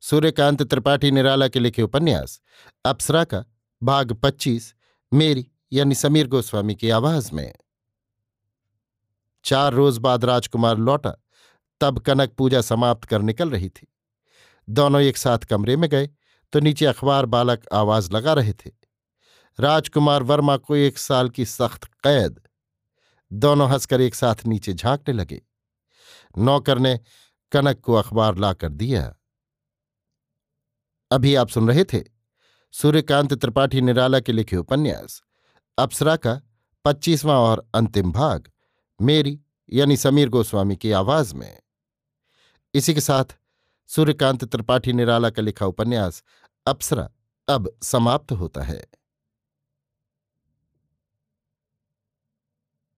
सूर्यकांत त्रिपाठी निराला के लिखे उपन्यास, अप्सरा का, भाग पच्चीस, मेरी यानी समीर गोस्वामी की आवाज़ में। चार रोज बाद राजकुमार लौटा, तब कनक पूजा समाप्त कर निकल रही थी। दोनों एक साथ कमरे में गए तो नीचे अखबार बालक आवाज़ लगा रहे थे। राजकुमार वर्मा को एक साल की सख्त कैद। दोनों हंसकर एक साथ नीचे झांकने लगे। नौकर ने कनक को अखबार लाकर दिया। अभी आप सुन रहे थे सूर्यकांत त्रिपाठी निराला के लिखे उपन्यास। अप्सरा का पच्चीसवां और अंतिम भाग, मेरी यानी समीर गोस्वामी की आवाज़ में। इसी के साथ सूर्यकांत त्रिपाठी निराला का लिखा उपन्यास, अप्सरा, अब समाप्त होता है।